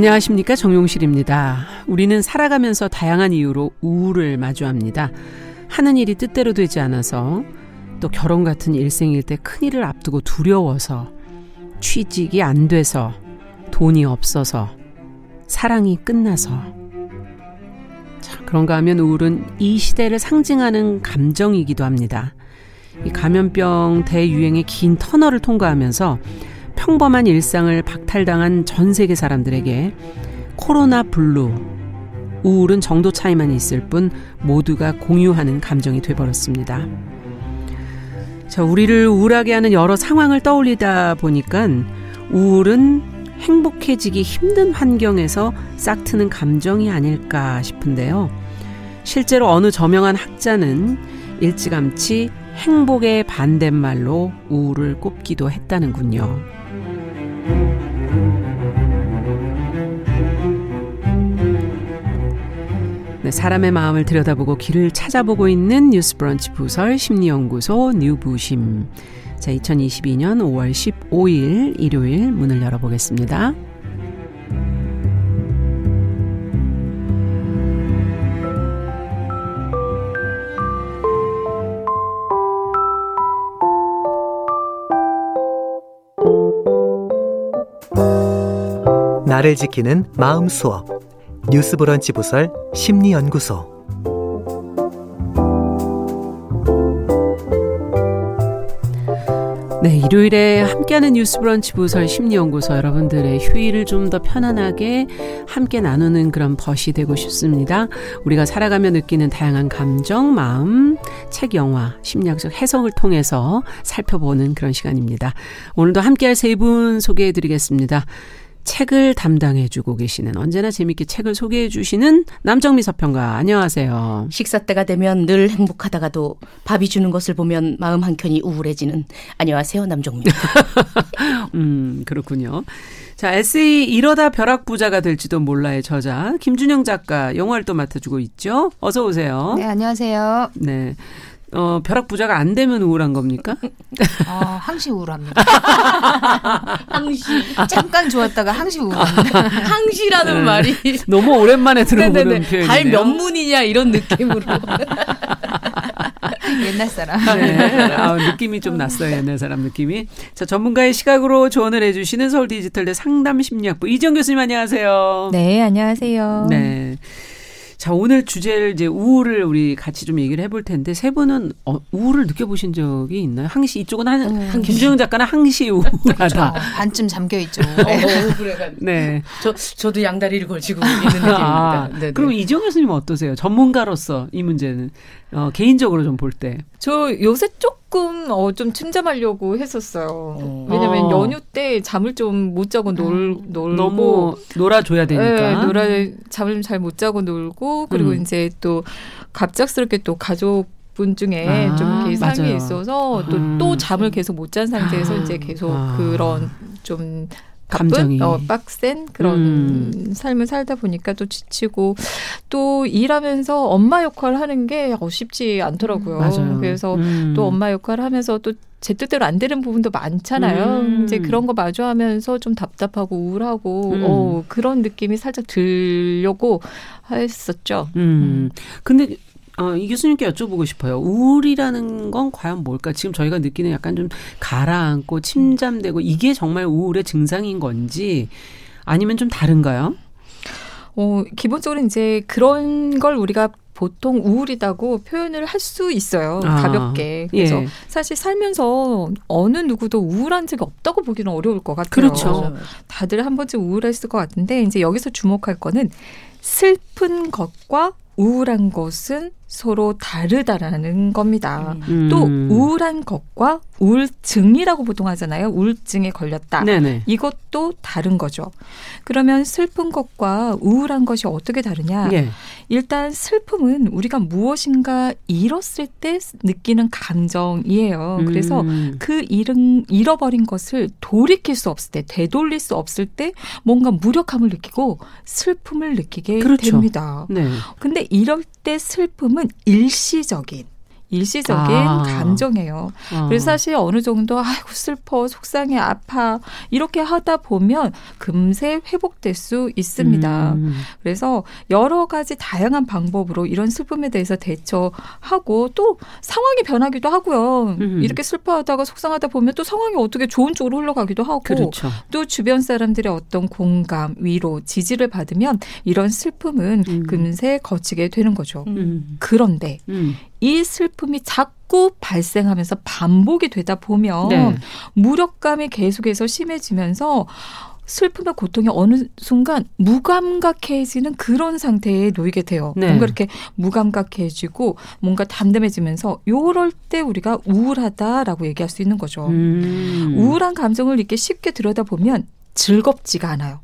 안녕하십니까 정용실입니다. 우리는 살아가면서 다양한 이유로 우울을 마주합니다. 하는 일이 뜻대로 되지 않아서 또 결혼 같은 일생일 때 큰일을 앞두고 두려워서 취직이 안 돼서 돈이 없어서 사랑이 끝나서 자, 그런가 하면 우울은 이 시대를 상징하는 감정이기도 합니다. 이 감염병 대유행의 긴 터널을 통과하면서 평범한 일상을 박탈당한 전 세계 사람들에게 코로나 블루, 우울은 정도 차이만 있을 뿐 모두가 공유하는 감정이 돼버렸습니다. 자, 우리를 우울하게 하는 여러 상황을 떠올리다 보니까 우울은 행복해지기 힘든 환경에서 싹트는 감정이 아닐까 싶은데요. 실제로 어느 저명한 학자는 일찌감치 행복의 반대말로 우울을 꼽기도 했다는군요. 네, 사람의 마음을 들여다보고 길을 찾아보고 있는 뉴스브런치 부설 심리연구소 뉴부심. 자, 2022년 5월 15일 일요일 문을 열어보겠습니다. 나를 지키는 마음 수업 뉴스 브런치 부설 심리 연구소 네, 일요일에 함께하는 뉴스 브런치 부설 심리연구소 여러분들의 휴일을 좀 더 편안하게 함께 나누는 그런 벗이 되고 싶습니다. 우리가 살아가며 느끼는 다양한 감정, 마음, 책, 영화, 심리학적 해석을 통해서 살펴보는 그런 시간입니다. 오늘도 함께할 세 분 소개해 드리겠습니다. 책을 담당해주고 계시는 언제나 재밌게 책을 소개해주시는 남정미 서평가 안녕하세요. 식사 때가 되면 늘 행복하다가도 밥이 주는 것을 보면 마음 한 켠이 우울해지는 안녕하세요 남정미. 음 그렇군요. 자 에세이 이러다 벼락 부자가 될지도 몰라의 저자 김준영 작가 영화를 또 맡아주고 있죠. 어서 오세요. 네 안녕하세요. 네. 어, 벼락 부자가 안 되면 우울한 겁니까? 어, 항시 우울합니다. 항시. 잠깐 좋았다가 항시 우울합니다. 항시라는 네. 말이 너무 오랜만에 들어보는 표현이네요. 발 몇 문이냐 이런 느낌으로. 옛날 사람. 네. 아, 느낌이 좀 났어요. 옛날 사람 느낌이. 자, 전문가의 시각으로 조언을 해주시는 서울 디지털대 상담 심리학부 이정 교수님 안녕하세요. 네, 안녕하세요. 네. 자, 오늘 주제를 이제 우울을 우리 같이 좀 얘기를 해볼 텐데 세 분은 어, 우울을 느껴보신 적이 있나요? 항시 이쪽은 한, 음, 김주영 작가는 항시 우울하다. 반쯤 잠겨 있죠. 네. 어, 네. 저 저도 양다리를 걸치고 있는 느낌입니다. 아, 그럼 이지영 교수님 어떠세요? 전문가로서 이 문제는 어, 개인적으로 좀 볼 때. 저 요새 조금 어, 좀 침잠하려고 했었어요. 어. 왜냐면 어. 연휴 때 잠을 좀 못 자고 놀 음. 놀고 너무 놀아줘야 되니까. 네, 놀아 잠을 잘 못 자고 놀고 그리고 음. 이제 또 갑작스럽게 또 가족 분 중에 아, 좀 이렇게 상이 있어서 또또 음. 또 잠을 계속 못 잔 상태에서 아, 이제 계속 아. 그런 좀 감정이 어, 빡센 그런 음. 삶을 살다 보니까 또 지치고 또 일하면서 엄마 역할 하는 게 어, 쉽지 않더라고요. 음, 그래서 음. 또 엄마 역할 하면서 또제 뜻대로 안 되는 부분도 많잖아요. 음. 이제 그런 거 마주하면서 좀 답답하고 우울하고 음. 어, 그런 느낌이 살짝 들려고 했었죠. 음. 근데 어, 이 교수님께 여쭤보고 싶어요. 우울이라는 건 과연 뭘까? 지금 저희가 느끼는 약간 좀 가라앉고 침잠되고 이게 정말 우울의 증상인 건지 아니면 좀 다른가요? 어, 기본적으로 이제 그런 걸 우리가 보통 우울이라고 표현을 할 수 있어요. 아, 가볍게. 그래서 예. 사실 살면서 어느 누구도 우울한 적이 없다고 보기는 어려울 것 같아요. 그렇죠. 다들 한 번쯤 우울했을 것 같은데 이제 여기서 주목할 거는 슬픈 것과 우울한 것은 서로 다르다라는 겁니다. 음. 또 우울한 것과 우울증이라고 보통 하잖아요. 우울증에 걸렸다. 네네. 이것도 다른 거죠. 그러면 슬픈 것과 우울한 것이 어떻게 다르냐? 예. 일단 슬픔은 우리가 무엇인가 잃었을 때 느끼는 감정이에요. 음. 그래서 그 잃은 잃어버린 것을 돌이킬 수 없을 때, 되돌릴 수 없을 때 뭔가 무력함을 느끼고 슬픔을 느끼게 그렇죠. 됩니다. 네. 근데 이럴 때 슬픔은 일시적인 일시적인 아. 감정이에요. 어. 그래서 사실 어느 정도 아이고 슬퍼, 속상해, 아파 이렇게 하다 보면 금세 회복될 수 있습니다. 음. 그래서 여러 가지 다양한 방법으로 이런 슬픔에 대해서 대처하고 또 상황이 변하기도 하고요. 음. 이렇게 슬퍼하다가 속상하다 보면 또 상황이 어떻게 좋은 쪽으로 흘러가기도 하고 그렇죠. 또 주변 사람들의 어떤 공감, 위로, 지지를 받으면 이런 슬픔은 음. 금세 거치게 되는 거죠. 음. 그런데 음. 이 슬픔이 자꾸 발생하면서 반복이 되다 보면 네. 무력감이 계속해서 심해지면서 슬픔의 고통이 어느 순간 무감각해지는 그런 상태에 놓이게 돼요. 네. 뭔가 이렇게 무감각해지고 뭔가 담담해지면서 요럴 때 우리가 우울하다라고 얘기할 수 있는 거죠. 음. 우울한 감정을 이렇게 쉽게 들여다보면 즐겁지가 않아요.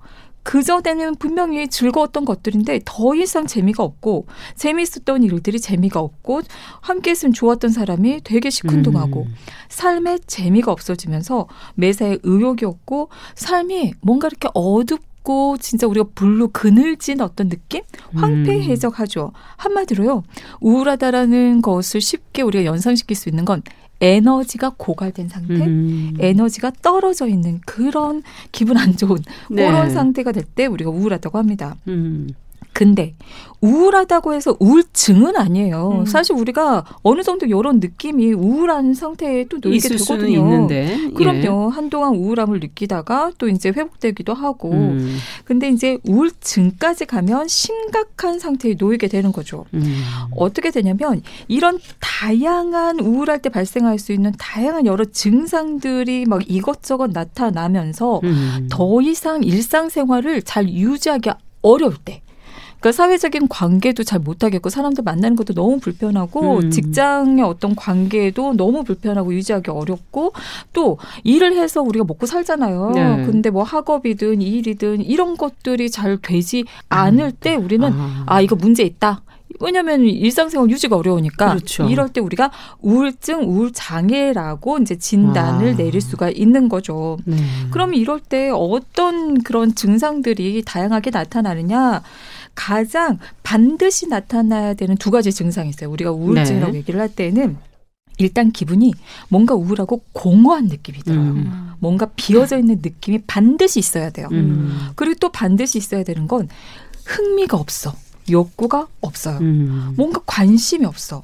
그전에는 분명히 즐거웠던 것들인데 더 이상 재미가 없고 재미있었던 일들이 재미가 없고 함께 있으면 좋았던 사람이 되게 시큰둥하고 음. 삶에 재미가 없어지면서 매사에 의욕이 없고 삶이 뭔가 이렇게 어둡고 진짜 우리가 불로 그늘진 어떤 느낌? 음. 황폐해적하죠. 한마디로요. 우울하다라는 것을 쉽게 우리가 연상시킬 수 있는 건 에너지가 고갈된 상태, 음. 에너지가 떨어져 있는 그런 기분 안 좋은 네. 그런 상태가 될 때 우리가 우울하다고 합니다. 음. 근데 우울하다고 해서 우울증은 아니에요. 음. 사실 우리가 어느 정도 이런 느낌이 우울한 상태에 또 놓이게 되거든요. 있는데. 예. 그럼요. 한동안 우울함을 느끼다가 또 이제 회복되기도 하고. 음. 근데 이제 우울증까지 가면 심각한 상태에 놓이게 되는 거죠. 음. 어떻게 되냐면 이런 다양한 우울할 때 발생할 수 있는 다양한 여러 증상들이 막 이것저것 나타나면서 음. 더 이상 일상생활을 잘 유지하기 어려울 때. 그러니까 사회적인 관계도 잘 못하겠고 사람들 만나는 것도 너무 불편하고 음. 직장의 어떤 관계도 너무 불편하고 유지하기 어렵고 또 일을 해서 우리가 먹고 살잖아요. 네. 근데 뭐 학업이든 일이든 이런 것들이 잘 되지 않을 때 우리는 아. 아 이거 문제 있다. 왜냐하면 일상생활 유지가 어려우니까 그렇죠. 이럴 때 우리가 우울증, 우울 장애라고 이제 진단을 아. 내릴 수가 있는 거죠. 네. 그럼 이럴 때 어떤 그런 증상들이 다양하게 나타나느냐? 가장 반드시 나타나야 되는 두 가지 증상이 있어요. 우리가 우울증이라고 네. 얘기를 할 때는 일단 기분이 뭔가 우울하고 공허한 느낌이 들어요. 음. 뭔가 비어져 있는 느낌이 반드시 있어야 돼요. 음. 그리고 또 반드시 있어야 되는 건 흥미가 없어. 욕구가 없어요. 음. 뭔가 관심이 없어.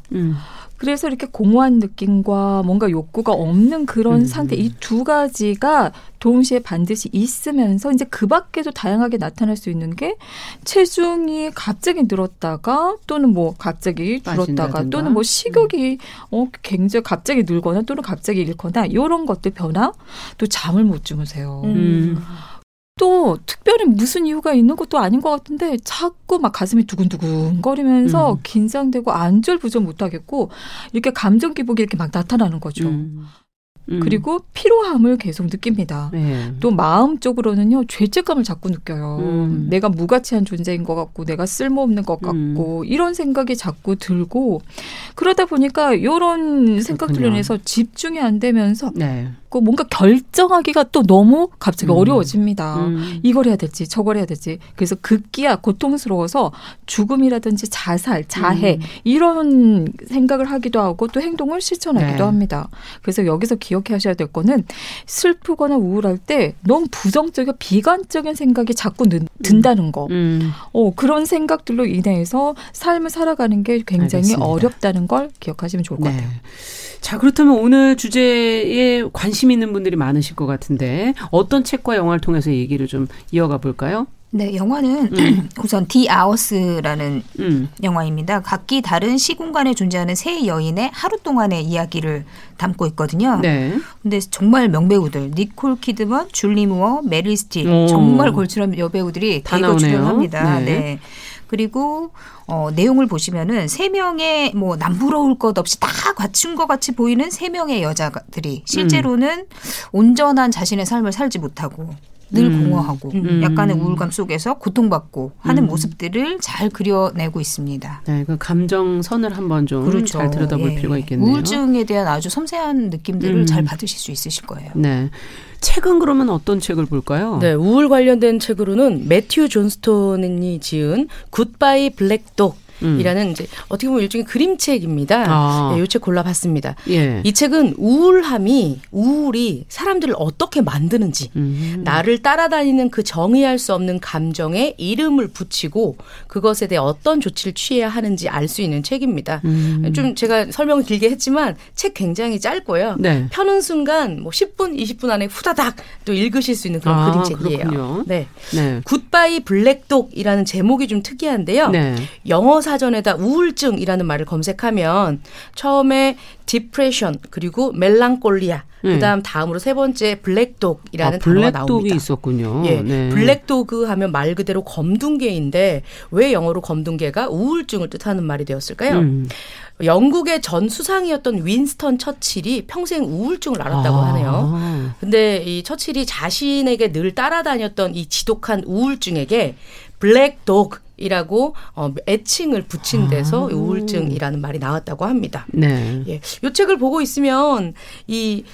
음. 그래서 이렇게 공허한 느낌과 뭔가 욕구가 없는 그런 음. 상태 이 두 가지가 동시에 반드시 있으면서 이제 그 밖에도 다양하게 나타날 수 있는 게 체중이 갑자기 늘었다가 또는 뭐 갑자기 줄었다가 빠진다든가. 또는 뭐 식욕이 어 굉장히 갑자기 늘거나 또는 갑자기 잃거나 이런 것들 변화 또 잠을 못 주무세요. 음. 또 특별히 무슨 이유가 있는 것도 아닌 것 같은데 자꾸 막 가슴이 두근두근거리면서 음. 긴장되고 안절부절 못하겠고 이렇게 감정 기복이 이렇게 막 나타나는 거죠. 음. 음. 그리고 피로함을 계속 느낍니다. 네. 또 마음 쪽으로는요 죄책감을 자꾸 느껴요. 음. 내가 무가치한 존재인 것 같고 내가 쓸모없는 것 음. 같고 이런 생각이 자꾸 들고 그러다 보니까 이런 생각들로. 인해서 집중이 안 되면서 네. 그 뭔가 결정하기가 또 너무 갑자기 음. 어려워집니다. 음. 이걸 해야 될지 저걸 해야 될지 그래서 급기야 고통스러워서 죽음이라든지 자살 자해 음. 이런 생각을 하기도 하고 또 행동을 실천하기도 네. 합니다 그래서 여기서 기 억하셔야 될 거는 슬프거나 우울할 때 너무 부정적이고 비관적인 생각이 자꾸 는- 든다는 거 음. 어, 그런 생각들로 인해서 삶을 살아가는 게 굉장히 알겠습니다. 어렵다는 걸 기억하시면 좋을 것 네. 같아요 자, 그렇다면 오늘 주제에 관심 있는 분들이 많으실 것 같은데 어떤 책과 영화를 통해서 얘기를 좀 이어가 볼까요? 네, 영화는 음. 우선 디 아워스라는 음. 영화입니다. 각기 다른 시공간에 존재하는 세 여인의 하루 동안의 이야기를 담고 있거든요. 네. 근데 정말 명배우들 니콜 키드먼, 줄리 무어, 메릴 오. 정말 골출한 여배우들이 다 대거 나오네요. 출연합니다. 네. 네. 그리고 어, 내용을 보시면은 세 명의 뭐 남부러울 것 없이 다 갖춘 것 같이 보이는 세 명의 여자들이 실제로는 온전한 자신의 삶을 살지 못하고 늘 음. 공허하고 음. 약간의 우울감 속에서 고통받고 하는 음. 모습들을 잘 그려내고 있습니다. 네, 그 감정선을 한번 좀잘 들여다볼 예. 필요가 있겠네요. 우울증에 대한 아주 섬세한 느낌들을 음. 잘 받으실 수 있으실 거예요. 네. 책은 그러면 어떤 책을 볼까요? 네, 우울 관련된 책으로는 매튜 존스톤이 지은 굿바이 블랙독 이라는 이제 어떻게 보면 일종의 그림책입니다. 아. 네, 이책 골라봤습니다. 예. 이 책은 우울함이 우울이 사람들을 어떻게 만드는지 음. 나를 따라다니는 그 정의할 수 없는 감정에 이름을 붙이고 그것에 대해 어떤 조치를 취해야 하는지 알 수 있는 책입니다. 음. 좀 제가 설명을 길게 했지만 책 굉장히 짧고요. 네. 펴는 순간 뭐 10분, 20분 안에 후다닥 또 읽으실 수 있는 그런 아, 그림책이에요. 그렇군요. 네. 네. 굿바이 블랙독이라는 제목이 좀 특이한데요. 네. 영어 사전에다 우울증이라는 말을 검색하면 처음에 depression 그리고 melancholia 네. 그다음 다음으로 세 번째 black dog이라는 아, 단어가 black dog이 나옵니다. 있었군요. 예, 네. 블랙도그 하면 말 그대로 검둥개인데 왜 영어로 검둥개가 우울증을 뜻하는 말이 되었을까요? 음. 영국의 전 수상이었던 윈스턴 처칠이 평생 우울증을 앓았다고 아. 하네요. 근데 이 처칠이 자신에게 늘 따라다녔던 이 지독한 우울증에게 블랙 독 이라고 어, 애칭을 붙인 데서 아. 우울증이라는 말이 나왔다고 합니다. 네. 예. 요 책을 보고 있으면 이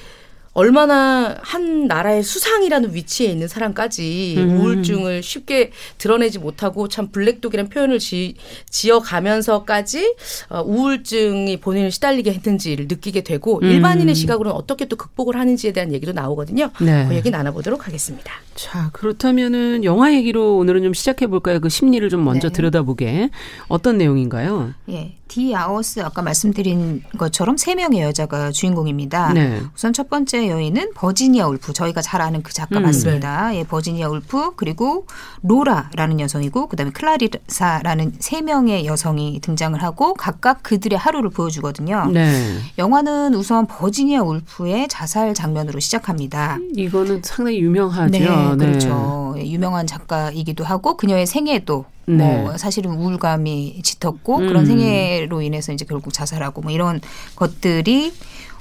얼마나 한 나라의 수상이라는 위치에 있는 사람까지 음. 우울증을 쉽게 드러내지 못하고 참 블랙독이라는 표현을 지, 지어가면서까지 어, 우울증이 본인을 시달리게 했는지를 느끼게 되고 음. 일반인의 시각으로는 어떻게 또 극복을 하는지에 대한 얘기도 나오거든요. 네. 그 얘기 나눠보도록 하겠습니다. 자, 그렇다면은 영화 얘기로 오늘은 좀 시작해 볼까요? 그 심리를 좀 먼저 네. 들여다보게. 어떤 내용인가요? 예. 디 아워스 아까 말씀드린 것처럼 세 명의 여자가 주인공입니다. 네. 우선 첫 번째 여인은 버지니아 울프 저희가 잘 아는 그 작가 음. 맞습니다. 예, 버지니아 울프 그리고 로라라는 여성이고 그다음에 클라리사라는 세 명의 여성이 등장을 하고 각각 그들의 하루를 보여주거든요. 네. 영화는 우선 버지니아 울프의 자살 장면으로 시작합니다. 이거는 상당히 유명하죠. 네, 그렇죠. 예, 유명한 작가이기도 하고 그녀의 생애도 네. 뭐 사실은 우울감이 짙었고 음. 그런 생애로 인해서 이제 결국 자살하고 뭐 이런 것들이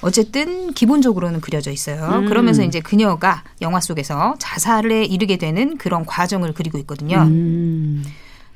어쨌든 기본적으로는 그려져 있어요. 음. 그러면서 이제 그녀가 영화 속에서 자살에 이르게 되는 그런 과정을 그리고 있거든요. 음.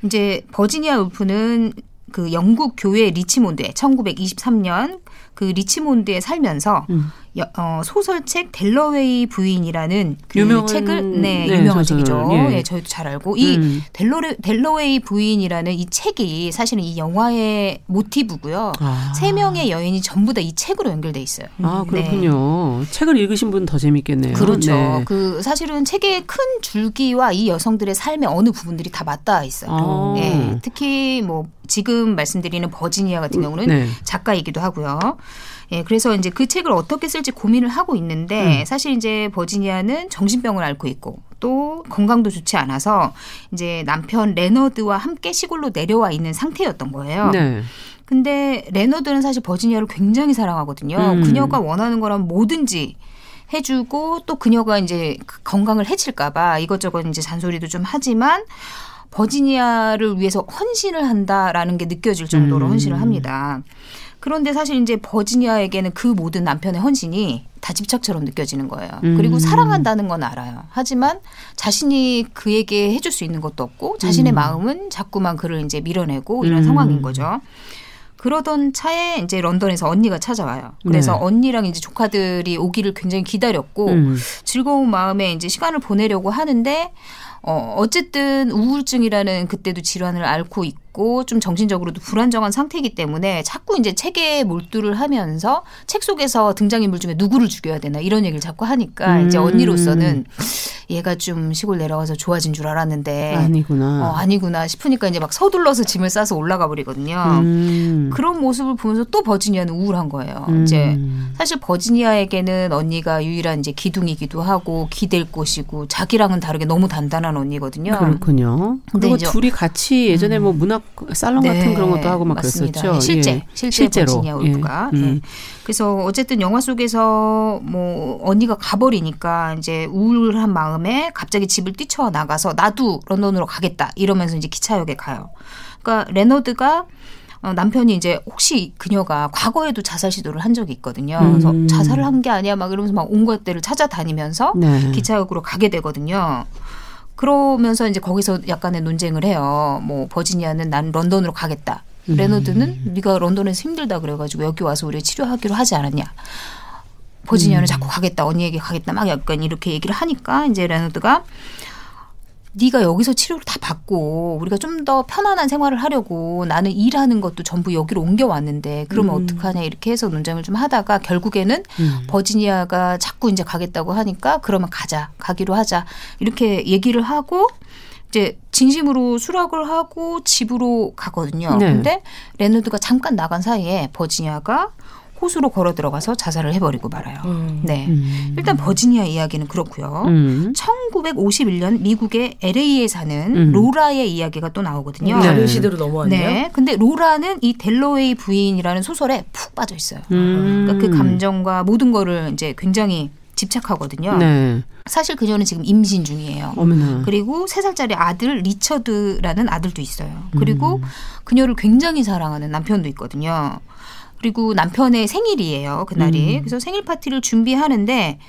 이제 버지니아 울프는 그 영국 교회 리치몬드에 1923년 그 리치몬드에 살면서 음. 여- 어, 소설책 델러웨이 부인이라는 그 유명한- 책을 네, 네, 유명한 소설. 책이죠. 예. 예. 저희도 잘 알고 이 음. 델러레, 델러웨이 부인이라는 이 책이 사실은 이 영화의 모티브고요. 아. 세 명의 여인이 전부 다 이 책으로 연결돼 있어요. 아, 네. 그렇군요. 책을 읽으신 분 더 재밌겠네요. 그렇죠. 네. 그 사실은 책의 큰 줄기와 이 여성들의 삶의 어느 부분들이 다 맞닿아 있어요. 아. 예, 특히 뭐 지금 말씀드리는 버지니아 같은 경우는 네. 작가이기도 하고요. 예, 그래서 이제 그 책을 어떻게 쓸지 고민을 하고 있는데 음. 사실 이제 버지니아는 정신병을 앓고 있고 또 건강도 좋지 않아서 이제 남편 레너드와 함께 시골로 내려와 있는 상태였던 거예요. 네. 근데 레너드는 사실 버지니아를 굉장히 사랑하거든요. 음. 그녀가 원하는 거라면 뭐든지 해주고 또 그녀가 이제 그 건강을 해칠까봐 이것저것 이제 잔소리도 좀 하지만 버지니아를 위해서 헌신을 한다라는 게 느껴질 정도로 음. 헌신을 합니다. 그런데 사실 이제 버지니아에게는 그 모든 남편의 헌신이 다 집착처럼 느껴지는 거예요. 음. 그리고 사랑한다는 건 알아요. 하지만 자신이 그에게 해줄 수 있는 것도 없고 자신의 음. 마음은 자꾸만 그를 이제 밀어내고 이런 음. 상황인 거죠. 그러던 차에 이제 런던에서 언니가 찾아와요. 그래서 네. 언니랑 이제 조카들이 오기를 굉장히 기다렸고 음. 즐거운 마음에 이제 시간을 보내려고 하는데 어 어쨌든 우울증이라는 그때도 질환을 앓고 있고 좀 정신적으로도 불안정한 상태이기 때문에 자꾸 이제 책에 몰두를 하면서 책 속에서 등장인물 중에 누구를 죽여야 되나 이런 얘기를 자꾸 하니까 이제 음. 언니로서는 얘가 좀 시골 내려가서 좋아진 줄 알았는데 아니구나. 어, 아니구나 싶으니까 이제 막 서둘러서 짐을 싸서 올라가 버리거든요. 음. 그런 모습을 보면서 또 버지니아는 우울한 거예요. 음. 이제 사실 버지니아에게는 언니가 유일한 이제 기둥이기도 하고 기댈 곳이고 자기랑은 다르게 너무 단단한 언니거든요. 그렇군요. 그리고 둘이 같이 예전에 뭐 문학 살롱 네, 같은 그런 것도 하고 막 맞습니다. 그랬었죠. 실제 예. 실제 실제로. 버지니아 울프가. 예. 예. 음. 그래서 어쨌든 영화 속에서 뭐 언니가 가버리니까 이제 우울한 마음 에 갑자기 집을 뛰쳐 나가서 나도 런던으로 가겠다 이러면서 이제 기차역에 가요. 그러니까 레너드가 어, 남편이 이제 혹시 그녀가 과거에도 자살 시도를 한 적이 있거든요. 그래서 음. 자살을 한 게 아니야 막 이러면서 막 온갖 데를 찾아다니면서 네. 기차역으로 가게 되거든요. 그러면서 이제 거기서 약간의 논쟁을 해요. 뭐 버지니아는 난 런던으로 가겠다. 음. 레너드는 네가 런던에서 힘들다 그래가지고 여기 와서 우리 치료하기로 하지 않았냐. 버지니아는 음. 자꾸 가겠다 언니에게 가겠다 막 약간 이렇게 얘기를 하니까 이제 레너드가 네가 여기서 치료를 다 받고 우리가 좀 더 편안한 생활을 하려고 나는 일하는 것도 전부 여기로 옮겨왔는데 그러면 음. 어떡하냐 이렇게 해서 논쟁을 좀 하다가 결국에는 음. 버지니아가 자꾸 이제 가겠다고 하니까 그러면 가자 가기로 하자 이렇게 얘기를 하고 이제 진심으로 수락을 하고 집으로 가거든요. 네. 근데 레너드가 잠깐 나간 사이에 버지니아가 호수로 걸어 들어가서 자살을 해버리고 말아요. 음. 네. 음. 일단 버지니아 이야기는 그렇고요. 음. 1951년 미국의 LA에 사는 음. 로라의 이야기가 또 나오거든요. 네. 다른 시대로 넘어왔네요. 네. 근데 로라는 이 댈러웨이 부인이라는 소설에 푹 빠져 있어요. 음. 그러니까 그 감정과 모든 거를 이제 굉장히 집착하거든요. 네. 사실 그녀는 지금 임신 중이에요. 어머나. 그리고 세 살짜리 아들 리처드라는 아들도 있어요. 그리고 음. 그녀를 굉장히 사랑하는 남편도 있거든요. 그리고 남편의 생일이에요. 그날이. 음. 그래서 생일 파티를 준비하는데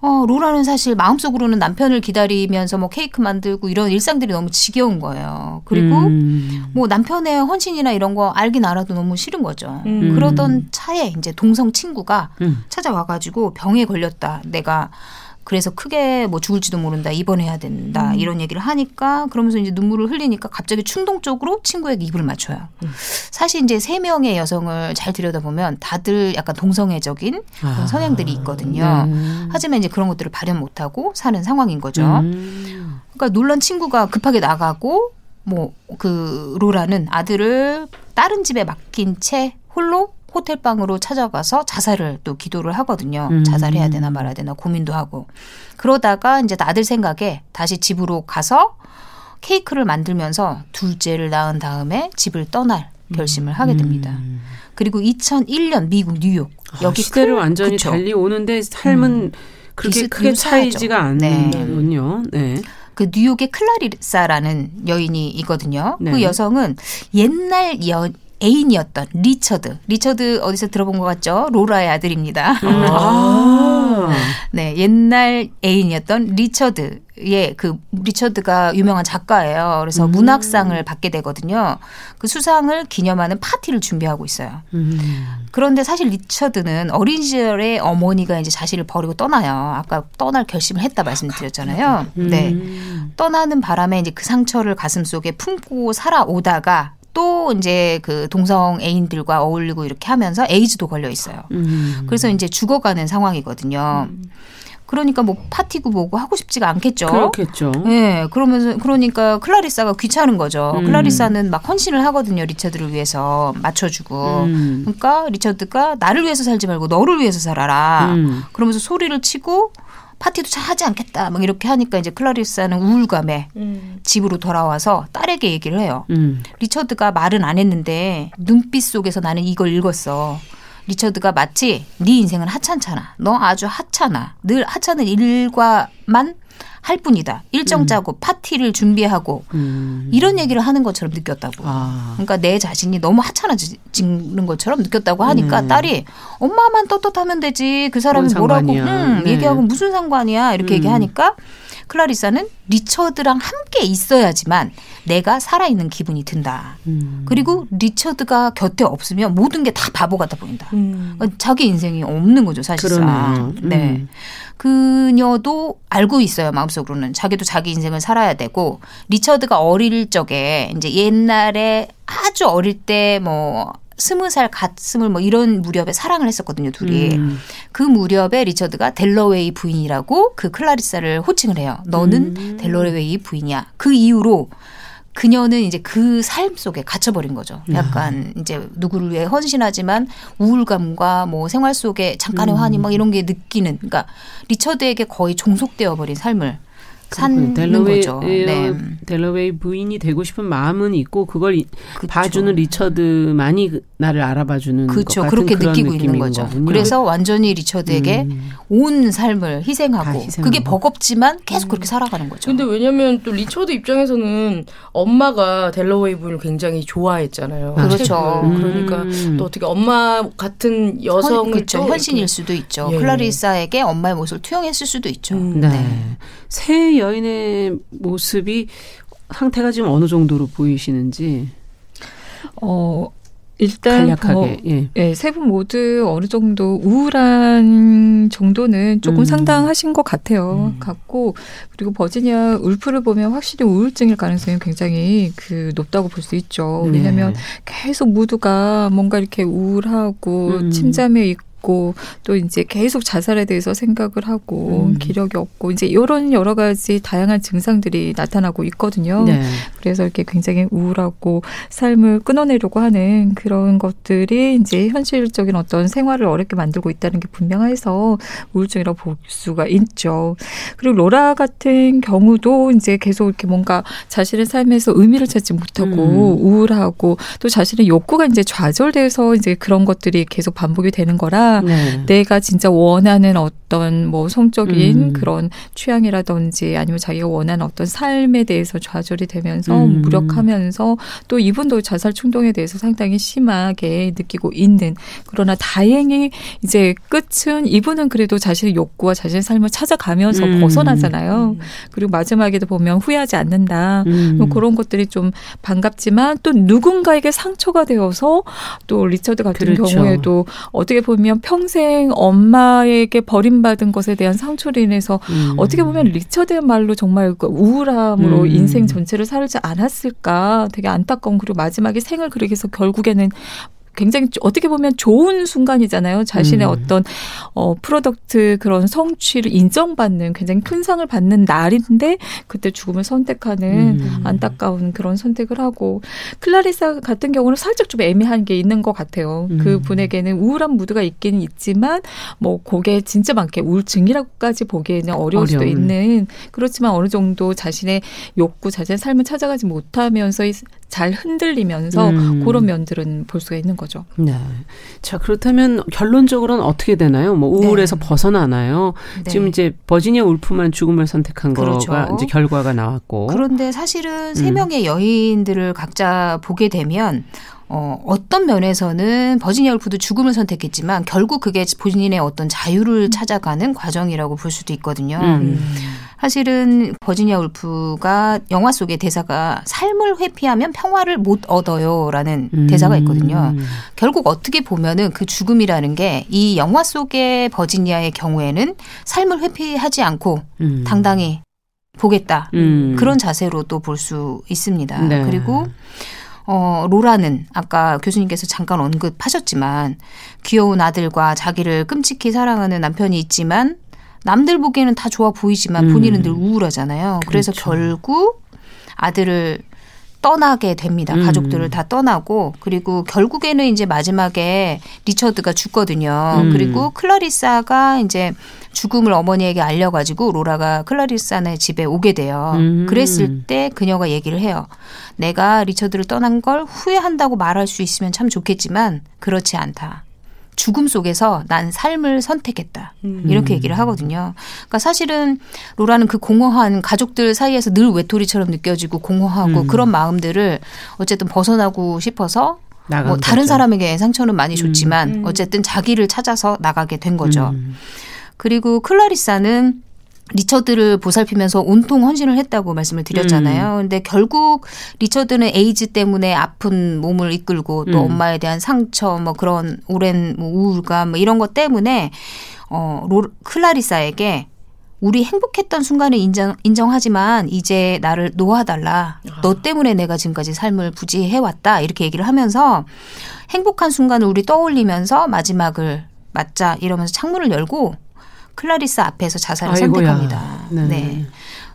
어, 로라는 사실 마음속으로는 남편을 기다리면서 뭐 케이크 만들고 이런 일상들이 너무 지겨운 거예요. 그리고 음. 뭐 남편의 헌신이나 이런 거 알긴 알아도 너무 싫은 거죠. 음. 그러던 차에 이제 동성 친구가 음. 찾아와가지고 병에 걸렸다. 내가 그래서 크게 뭐 죽을지도 모른다. 입원해야 된다. 이런 얘기를 하니까 그러면서 이제 눈물을 흘리니까 갑자기 충동적으로 친구에게 입을 맞춰요. 사실 이제 세 명의 여성을 잘 들여다보면 다들 약간 동성애적인 아. 성향들이 있거든요. 네. 하지만 이제 그런 것들을 발현 못하고 사는 상황인 거죠. 음. 그러니까 놀란 친구가 급하게 나가고 뭐 그 로라는 아들을 다른 집에 맡긴 채 홀로 호텔 방으로 찾아가서 자살을 또 기도를 하거든요. 음. 자살해야 되나 말아야 되나 고민도 하고 그러다가 이제 아들 생각에 다시 집으로 가서 케이크를 만들면서 둘째를 낳은 다음에 집을 떠날 결심을 하게 됩니다. 그리고 2001년 미국 뉴욕 아, 여기 시대를 큰- 완전히 그쵸. 달리 오는데 삶은 그렇게 비슷- 크게. 차이지가 네. 않는군요. 네. 그 뉴욕의 클라리사라는 여인이 있거든요. 네. 그 여성은 옛날 여, 애인이었던 리처드. 리처드 어디서 들어본 것 같죠? 로라의 아들입니다. 아. 네, 옛날 애인이었던 리처드의 그 리처드가 유명한 작가예요. 그래서 문학상을 받게 되거든요. 그 수상을 기념하는 파티를 준비하고 있어요. 음. 그런데 사실 리처드는 어린 시절에 어머니가 이제 자신을 버리고 떠나요. 아까 떠날 결심을 했다 말씀드렸잖아요. 네. 음. 떠나는 바람에 이제 그 상처를 가슴 속에 품고 살아오다가 또 이제 그 동성 애인들과 어울리고 이렇게 하면서 에이즈도 걸려 있어요. 음. 그래서 이제 죽어가는 상황이거든요. 그러니까 뭐 파티고 뭐고 하고 싶지가 않겠죠. 그렇겠죠. 네, 그러면서 그러니까 클라리사가 귀찮은 거죠. 음. 클라리사는 막 헌신을 하거든요. 리처드를 위해서 맞춰주고. 음. 그러니까 리처드가 나를 위해서 살지 말고 너를 위해서 살아라. 음. 그러면서 소리를 치고 파티도 잘 하지 않겠다. 막 이렇게 하니까 이제 클라리사는 우울감에 음. 집으로 돌아와서 딸에게 얘기를 해요. 음. 리처드가 말은 안 했는데 눈빛 속에서 나는 이걸 읽었어. 리처드가 마치 네 인생은 하찮잖아. 너 아주 하찮아. 늘 하찮은 일과만 할 뿐이다. 일정 짜고 파티를 준비하고 음. 이런 얘기를 하는 것처럼 느꼈다고. 아. 그러니까 내 자신이 너무 하찮아지는 것처럼 느꼈다고 하니까 네. 딸이 엄마만 떳떳하면 되지 그 사람이 뭔 뭐라고. 음, 네. 얘기하고 무슨 상관이야 이렇게 음. 얘기하니까 클라리사는 리처드랑 함께 있어야지만 내가 살아있는 기분이 든다. 음. 그리고 리처드가 곁에 없으면 모든 게 다 바보 같아 보인다. 음. 그러니까 자기 인생이 없는 거죠 사실상. 네. 음. 그녀도 알고 있어요 마음속으로는 자기도 자기 인생을 살아야 되고 리처드가 어릴 적에 이제 옛날에 아주 어릴 때 뭐 스무 살 갓스물 뭐 이런 무렵에 사랑을 했었거든요 둘이 음. 그 무렵에 리처드가 델러웨이 부인이라고 그 클라리사를 호칭을 해요 너는 음. 델러웨이 부인이야 그 이후로 그녀는 이제 그 삶 속에 갇혀버린 거죠. 약간 이제 누구를 위해 헌신하지만 우울감과 뭐 생활 속에 잠깐의 음. 환희 막 이런 게 느끼는 그러니까 리처드에게 거의 종속되어 버린 삶을 사는 델러웨이, 거죠. 네. 델러웨이 부인이 되고 싶은 마음은 있고 그걸 이- 그쵸. 봐주는 리처드만이 그- 나를 알아봐주는 그렇죠. 그렇게 그런 느끼고 있는 느낌인 거죠. 거군요. 그래서 완전히 리처드에게 음. 온 삶을 다 희생하고 희생하고. 그게 버겁지만 계속 그렇게 살아가는 거죠. 근데 왜냐면 또 리처드 입장에서는 엄마가 델러웨이 부인을 굉장히 좋아했잖아요. 그렇죠. 책을. 그러니까 음. 또 어떻게 엄마 같은 여성을 그렇죠. 또 현신일 수도 있죠. 예. 클라리사에게 엄마의 모습을 투영했을 수도 있죠. 음. 네. 새 여인의 모습이 상태가 지금 어느 정도로 보이시는지. 어, 일단 간략하게. 뭐, 예. 예, 세분 모두 어느 정도 우울한 정도는 조금 음. 상당하신 것 같아요. 음. 같고 그리고 버지니아 울프를 보면 확실히 우울증일 가능성이 굉장히 그 높다고 볼 수 있죠. 네. 왜냐하면 계속 모두가 뭔가 이렇게 우울하고 음. 침잠에 있고 또 이제 계속 자살에 대해서 생각을 하고 음. 기력이 없고 이제 이런 여러 가지 다양한 증상들이 나타나고 있거든요. 네. 그래서 이렇게 굉장히 우울하고 삶을 끊어내려고 하는 그런 것들이 이제 현실적인 어떤 생활을 어렵게 만들고 있다는 게 분명해서 우울증이라고 볼 수가 있죠. 그리고 로라 같은 경우도 이제 계속 이렇게 뭔가 자신의 삶에서 의미를 찾지 못하고 음. 우울하고 또 자신의 욕구가 이제 좌절돼서 이제 그런 것들이 계속 반복이 되는 거라 네. 내가 진짜 원하는 어떤 뭐 성적인 음. 그런 취향이라든지 아니면 자기가 원하는 어떤 삶에 대해서 좌절이 되면서 음. 무력하면서 또 이분도 자살 충동에 대해서 상당히 심하게 느끼고 있는 그러나 다행히 이제 끝은 이분은 그래도 자신의 욕구와 자신의 삶을 찾아가면서 음. 벗어나잖아요. 그리고 마지막에도 보면 후회하지 않는다. 음. 뭐 그런 것들이 좀 반갑지만 또 누군가에게 상처가 되어서 또 리처드 같은 그렇죠. 경우에도 어떻게 보면 평생 엄마에게 버림받은 것에 대한 상처로 인해서 음. 어떻게 보면 리처드야말로 정말 그 우울함으로 음. 인생 전체를 살지 않았을까 되게 안타까운 그리고 마지막에 생을 그렇게 해서 결국에는 굉장히 어떻게 보면 좋은 순간이잖아요. 자신의 음. 어떤 어 product 그런 성취를 인정받는 굉장히 큰 상을 받는 날인데 그때 죽음을 선택하는 음. 안타까운 그런 선택을 하고 클라리사 같은 경우는 살짝 좀 애매한 게 있는 것 같아요. 음. 그 분에게는 우울한 무드가 있기는 있지만 뭐 그게 진짜 많게 우울증이라고까지 보기에는 어려울 수도 어려운. 있는 그렇지만 어느 정도 자신의 욕구, 자신의 삶을 찾아가지 못하면서 잘 흔들리면서 음. 그런 면들은 볼 수가 있는 거죠. 네. 자, 그렇다면 결론적으로는 어떻게 되나요? 뭐 우울에서 네. 벗어나나요? 네. 지금 이제 버지니아 울프만 죽음을 선택한 그렇죠. 거가 이제 결과가 나왔고. 그런데 사실은 세 음. 명의 여인들을 각자 보게 되면 어, 어떤 면에서는 버지니아 울프도 죽음을 선택했지만 결국 그게 본인의 어떤 자유를 찾아가는 과정이라고 볼 수도 있거든요. 음. 사실은 버지니아 울프가 영화 속의 대사가 삶을 회피하면 평화를 못 얻어요라는 음. 대사가 있거든요. 결국 어떻게 보면은 그 죽음이라는 게 이 영화 속의 버지니아의 경우에는 삶을 회피하지 않고 음. 당당히 보겠다. 음. 그런 자세로도 볼수 있습니다. 네. 그리고 어, 로라는 아까 교수님께서 잠깐 언급하셨지만 귀여운 아들과 자기를 끔찍히 사랑하는 남편이 있지만 남들 보기에는 다 좋아 보이지만 음. 본인은 늘 우울하잖아요. 그래서 그렇죠. 결국 아들을 떠나게 됩니다. 음. 가족들을 다 떠나고 그리고 결국에는 이제 마지막에 리처드가 죽거든요. 음. 그리고 클라리사가 이제 죽음을 어머니에게 알려가지고 로라가 클라리사네 집에 오게 돼요. 음. 그랬을 때 그녀가 얘기를 해요. 내가 리처드를 떠난 걸 후회한다고 말할 수 있으면 참 좋겠지만 그렇지 않다. 죽음 속에서 난 삶을 선택했다. 이렇게 얘기를 하거든요. 그러니까 사실은 로라는 그 공허한 가족들 사이에서 늘 외톨이처럼 느껴지고 공허하고 음. 그런 마음들을 어쨌든 벗어나고 싶어서 뭐 다른 거죠. 사람에게 상처는 많이 줬지만 음. 어쨌든 자기를 찾아서 나가게 된 거죠. 음. 그리고 클라리사는 리처드를 보살피면서 온통 헌신을 했다고 말씀을 음. 드렸잖아요. 근데 결국 리처드는 에이즈 때문에 아픈 몸을 이끌고 또 음. 엄마에 대한 상처 뭐 그런 오랜 뭐 우울감 뭐 이런 것 때문에 어 로, 클라리사에게 우리 행복했던 순간을 인정, 인정하지만 이제 나를 놓아달라. 너 때문에 내가 지금까지 삶을 부지해왔다. 이렇게 얘기를 하면서 행복한 순간을 우리 떠올리면서 마지막을 맞자 이러면서 창문을 열고 클라리사 앞에서 자살을 아이고야. 선택합니다. 네. 네.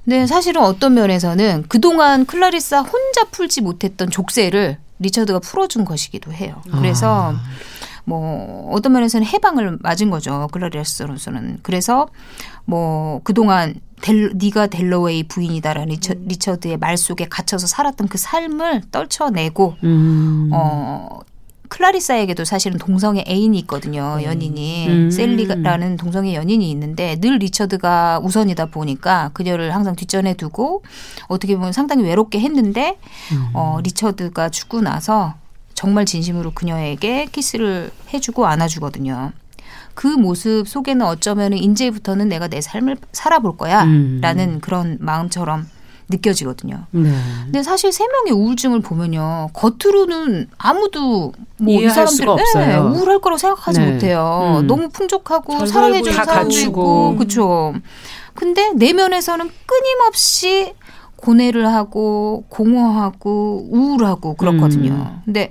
근데 사실은 어떤 면에서는 그동안 클라리사 혼자 풀지 못했던 족쇄를 리처드가 풀어준 것이기도 해요. 그래서 아. 뭐 어떤 면에서는 해방을 맞은 거죠. 클라리스로서는. 그래서 뭐 그동안 델, 네가 델러웨이 부인이다라는 리처, 리처드의 말 속에 갇혀서 살았던 그 삶을 떨쳐내고 음. 어 클라리사에게도 사실은 동성의 애인이 있거든요. 연인이 음. 셀리라는 동성의 연인이 있는데 늘 리처드가 우선이다 보니까 그녀를 항상 뒷전에 두고 어떻게 보면 상당히 외롭게 했는데 음. 어 리처드가 죽고 나서 정말 진심으로 그녀에게 키스를 해주고 안아주거든요. 그 모습 속에는 어쩌면 이제부터는 내가 내 삶을 살아볼 거야 음. 라는 그런 마음처럼 느껴지거든요. 네. 근데 사실 세 명의 우울증을 보면요. 겉으로는 아무도 뭐이 이해할 사람들 없어요. 우울할 거라고 생각하지 네. 못해요. 음. 너무 풍족하고 잘 사랑해주는 사람도 있고. 있고 그렇죠. 근데 내면에서는 끊임없이 고뇌를 하고 공허하고 우울하고 그렇거든요. 음. 근데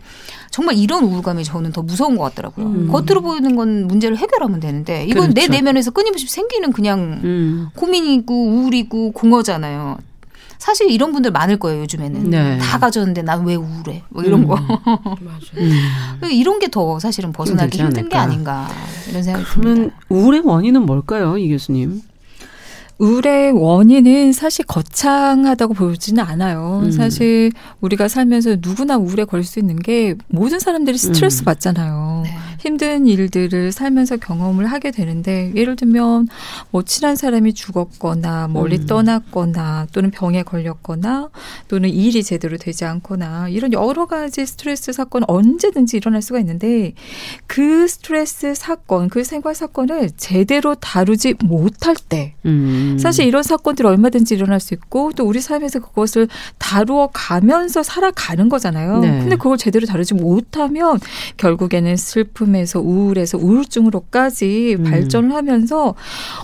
정말 이런 우울감이 저는 더 무서운 것 같더라고요. 음. 겉으로 보이는 건 문제를 해결하면 되는데 이건 내 그렇죠. 내면에서 끊임없이 생기는 그냥 음. 고민이고 우울이고 공허잖아요. 사실 이런 분들 많을 거예요 요즘에는 네. 다 가졌는데 난 왜 우울해 뭐 이런 음. 거 맞아요. 음. 이런 게 더 사실은 벗어나기 힘든 게 않을까. 아닌가 이런 생각이 그러면 듭니다. 우울의 원인은 뭘까요, 이 교수님? 우울의 원인은 사실 거창하다고 보지는 않아요. 음. 사실 우리가 살면서 누구나 우울에 걸릴 수 있는 게 모든 사람들이 스트레스 음. 받잖아요. 네. 힘든 일들을 살면서 경험을 하게 되는데 예를 들면 뭐 친한 사람이 죽었거나 멀리 음. 떠났거나 또는 병에 걸렸거나 또는 일이 제대로 되지 않거나 이런 여러 가지 스트레스 사건 언제든지 일어날 수가 있는데 그 스트레스 사건 그 생활 사건을 제대로 다루지 못할 때 음. 사실 이런 사건들이 얼마든지 일어날 수 있고 또 우리 삶에서 그것을 다루어 가면서 살아가는 거잖아요. 네. 근데 그걸 제대로 다루지 못하면 결국에는 슬픔에서 우울에서 우울증으로까지 음. 발전을 하면서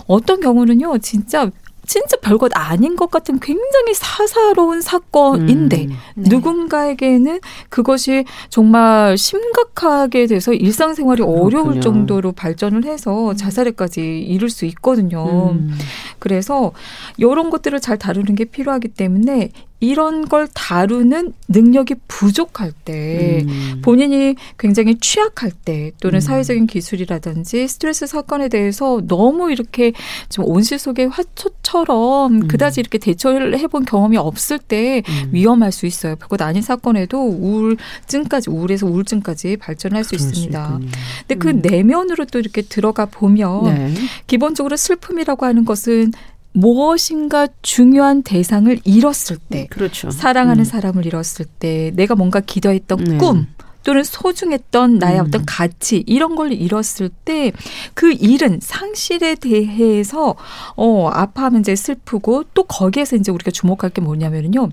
어떤 경우는요, 진짜 진짜 별것 아닌 것 같은 굉장히 사사로운 사건인데 음. 네. 누군가에게는 그것이 정말 심각하게 돼서 일상생활이 어려울 그렇군요. 정도로 발전을 해서 자살에까지 이를 수 있거든요. 음. 그래서 이런 것들을 잘 다루는 게 필요하기 때문에 이런 걸 다루는 능력이 부족할 때 음. 본인이 굉장히 취약할 때 또는 음. 사회적인 기술이라든지 스트레스 사건에 대해서 너무 이렇게 좀 온실 속의 화초처럼 음. 그다지 이렇게 대처를 해본 경험이 없을 때 음. 위험할 수 있어요. 별것 아닌 사건에도 우울증까지 우울에서 우울증까지 발전할 수수 있습니다. 있군요. 근데 그 음. 내면으로 또 이렇게 들어가 보면 네. 기본적으로 슬픔이라고 하는 것은 무엇인가 중요한 대상을 잃었을 때, 그렇죠. 사랑하는 음. 사람을 잃었을 때, 내가 뭔가 기도했던 네. 꿈, 또는 소중했던 나의 음. 어떤 가치 이런 걸 잃었을 때그 잃은 상실에 대해서 어 아파하면 이제 슬프고 또 거기에서 이제 우리가 주목할 게 뭐냐면요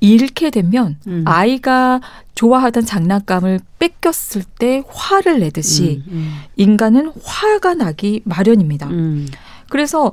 잃게 되면 음. 아이가 좋아하던 장난감을 뺏겼을 때 화를 내듯이 음, 인간은 화가 나기 마련입니다. 음. 그래서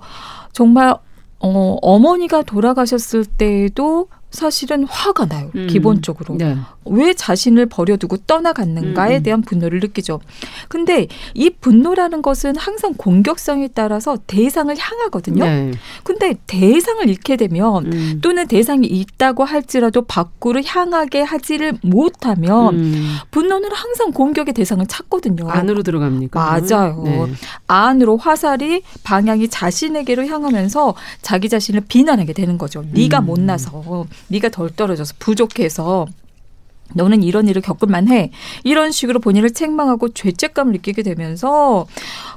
정말 어, 어머니가 돌아가셨을 때에도 사실은 화가 나요. 음. 기본적으로. 네. 왜 자신을 버려두고 떠나갔는가에 음, 음. 대한 분노를 느끼죠. 근데 이 분노라는 것은 항상 공격성에 따라서 대상을 향하거든요. 네. 근데 대상을 잃게 되면 음. 또는 대상이 있다고 할지라도 밖으로 향하게 하지를 못하면 음. 분노는 항상 공격의 대상을 찾거든요. 안으로 들어갑니까? 맞아요. 네. 안으로 화살이 방향이 자신에게로 향하면서 자기 자신을 비난하게 되는 거죠. 네가 음. 못나서, 네가 덜 떨어져서 부족해서 너는 이런 일을 겪을만 해. 이런 식으로 본인을 책망하고 죄책감을 느끼게 되면서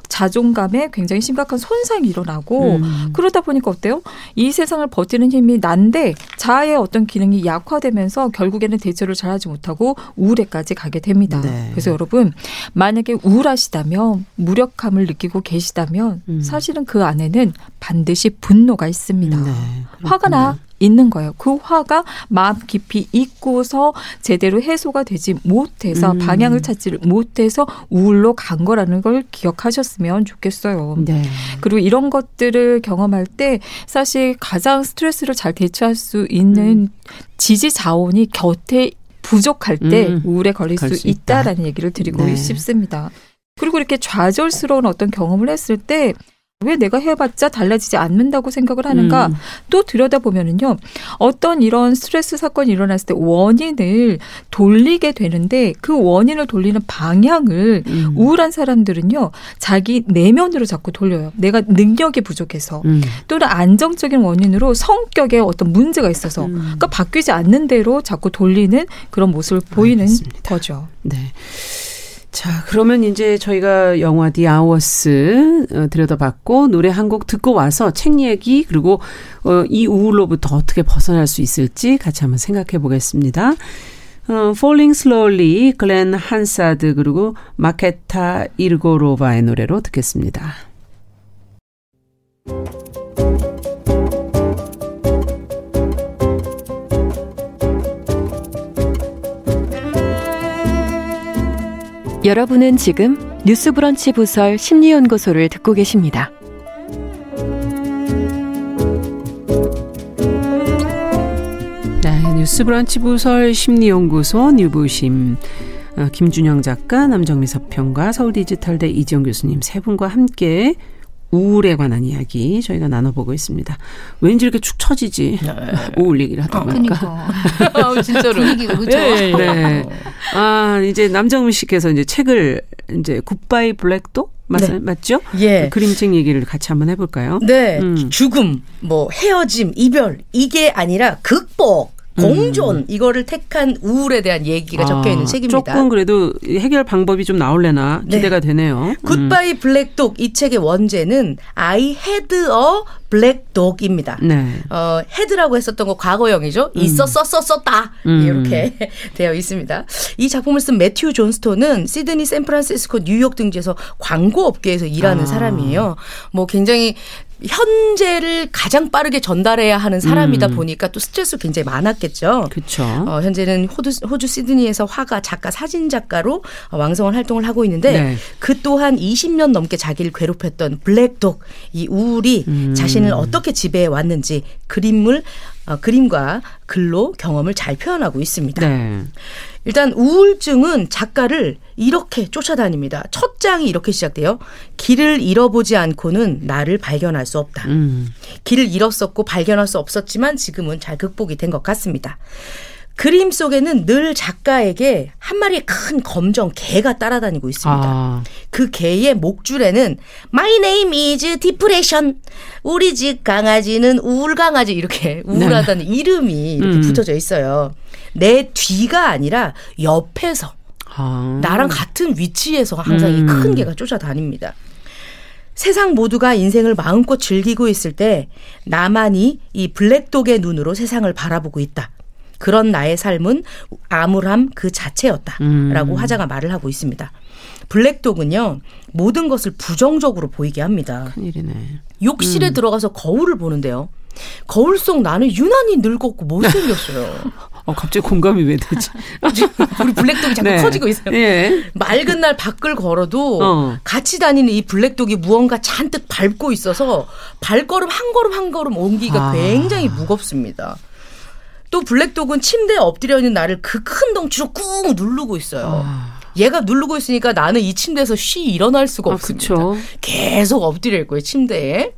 자존감에 굉장히 심각한 손상이 일어나고 음. 그러다 보니까 어때요? 이 세상을 버티는 힘이 난데 자아의 어떤 기능이 약화되면서 결국에는 대처를 잘하지 못하고 우울에까지 가게 됩니다. 네. 그래서 여러분 만약에 우울하시다면 무력함을 느끼고 계시다면 음. 사실은 그 안에는 반드시 분노가 있습니다. 네. 화가 나 있는 거예요. 그 화가 마음 깊이 있고서 제대로 해소가 되지 못해서 음. 방향을 찾지를 못해서 우울로 간 거라는 걸 기억하셨으면 좋겠어요. 네. 그리고 이런 것들을 경험할 때 사실 가장 스트레스를 잘 대처할 수 있는 지지 자원이 곁에 부족할 때 음. 우울에 걸릴 수 수 있다. 있다라는 얘기를 드리고 네. 싶습니다. 그리고 이렇게 좌절스러운 어떤 경험을 했을 때 왜 내가 해봤자 달라지지 않는다고 생각을 하는가? 음. 또 들여다보면은요, 어떤 이런 스트레스 사건이 일어났을 때 원인을 돌리게 되는데 그 원인을 돌리는 방향을 음. 우울한 사람들은요, 자기 내면으로 자꾸 돌려요. 내가 능력이 부족해서 음. 또는 안정적인 원인으로 성격에 어떤 문제가 있어서 음. 그러니까 바뀌지 않는 대로 자꾸 돌리는 그런 모습을 보이는 알겠습니다. 거죠. 네. 자, 그러면 이제 저희가 영화 디 아워스 어, 들여다봤고 노래 한 곡 듣고 와서 책 얘기 그리고 어, 이 우울로부터 어떻게 벗어날 수 있을지 같이 한번 생각해 보겠습니다. 어, Falling Slowly, 글렌 한사드 그리고 마케타 이르고로바의 노래로 듣겠습니다. 여러분은 지금 뉴스브런치 부설 심리연구소를 듣고 계십니다. 네, 뉴스브런치 부설 심리연구소 뉴부심 어, 김준영 작가, 남정미 서평가, 서울디지털대 이지영 교수님 세 분과 함께 우울에 관한 이야기 저희가 나눠보고 있습니다. 왠지 이렇게 축 처지지 우울 얘기를 하다 보니까. 그러니까 아, 진짜로. 분위기가 그죠? 예, 예. 네. 아 이제 남정미 씨께서 이제 책을 이제 굿바이 블랙도 맞, 네. 맞죠? 예. 그림책 얘기를 같이 한번 해볼까요? 네, 음. 죽음, 뭐 헤어짐, 이별 이게 아니라 극복, 공존 이거를 택한 우울에 대한 얘기가 적혀 있는 아, 책입니다. 조금 그래도 해결 방법이 좀 나올래나 네. 기대가 되네요. 음. 굿바이 블랙독 이 책의 원제는 I had a black dog입니다. 네. 어, 헤드라고 했었던 거 과거형이죠. 있었어, 썼었다. 음. 이렇게 되어 있습니다. 이 작품을 쓴 매튜 존스톤은 시드니, 샌프란시스코, 뉴욕 등지에서 광고 업계에서 일하는 아. 사람이에요. 뭐 굉장히 현재를 가장 빠르게 전달해야 하는 사람이다 음. 보니까 또 스트레스 굉장히 많았겠죠. 그렇죠. 어, 현재는 호주, 호주 시드니에서 화가, 작가, 사진 작가로 어, 왕성한 활동을 하고 있는데 네. 그 또한 20년 넘게 자기를 괴롭혔던 블랙독 이 우울이 음. 자신을 어떻게 지배해 왔는지 그림을 어, 그림과 글로 경험을 잘 표현하고 있습니다. 네. 일단 우울증은 작가를 이렇게 쫓아다닙니다. 첫 장이 이렇게 시작돼요. 길을 잃어보지 않고는 나를 발견할 수 없다. 음. 길을 잃었었고 발견할 수 없었지만 지금은 잘 극복이 된 것 같습니다. 그림 속에는 늘 작가에게 한 마리의 큰 검정 개가 따라다니고 있습니다. 아. 그 개의 목줄에는 My name is depression. 우리 집 강아지는 우울 강아지 이렇게 우울하다는 이름이 이렇게 음. 붙어져 있어요. 내 뒤가 아니라 옆에서 아. 나랑 같은 위치에서 항상 이 음. 큰 개가 쫓아다닙니다. 세상 모두가 인생을 마음껏 즐기고 있을 때 나만이 이 블랙독의 눈으로 세상을 바라보고 있다. 그런 나의 삶은 암울함 그 자체였다. 음. 라고 화자가 말을 하고 있습니다. 블랙독은요, 모든 것을 부정적으로 보이게 합니다. 큰일이네. 욕실에 음. 들어가서 거울을 보는데요. 거울 속 나는 유난히 늙었고 못생겼어요. 어, 갑자기 공감이 왜 되지? 우리 블랙독이 자꾸 네. 커지고 있어요. 예. 맑은 날 밖을 걸어도 어. 같이 다니는 이 블랙독이 무언가 잔뜩 밟고 있어서 발걸음 한 걸음 한 걸음 옮기가 아. 굉장히 무겁습니다. 또 블랙독은 침대에 엎드려 있는 나를 그 큰 덩치로 꾹 누르고 있어요. 아. 얘가 누르고 있으니까 나는 이 침대에서 쉬 일어날 수가 아, 없습니다. 그쵸. 계속 엎드려 있고요, 침대에.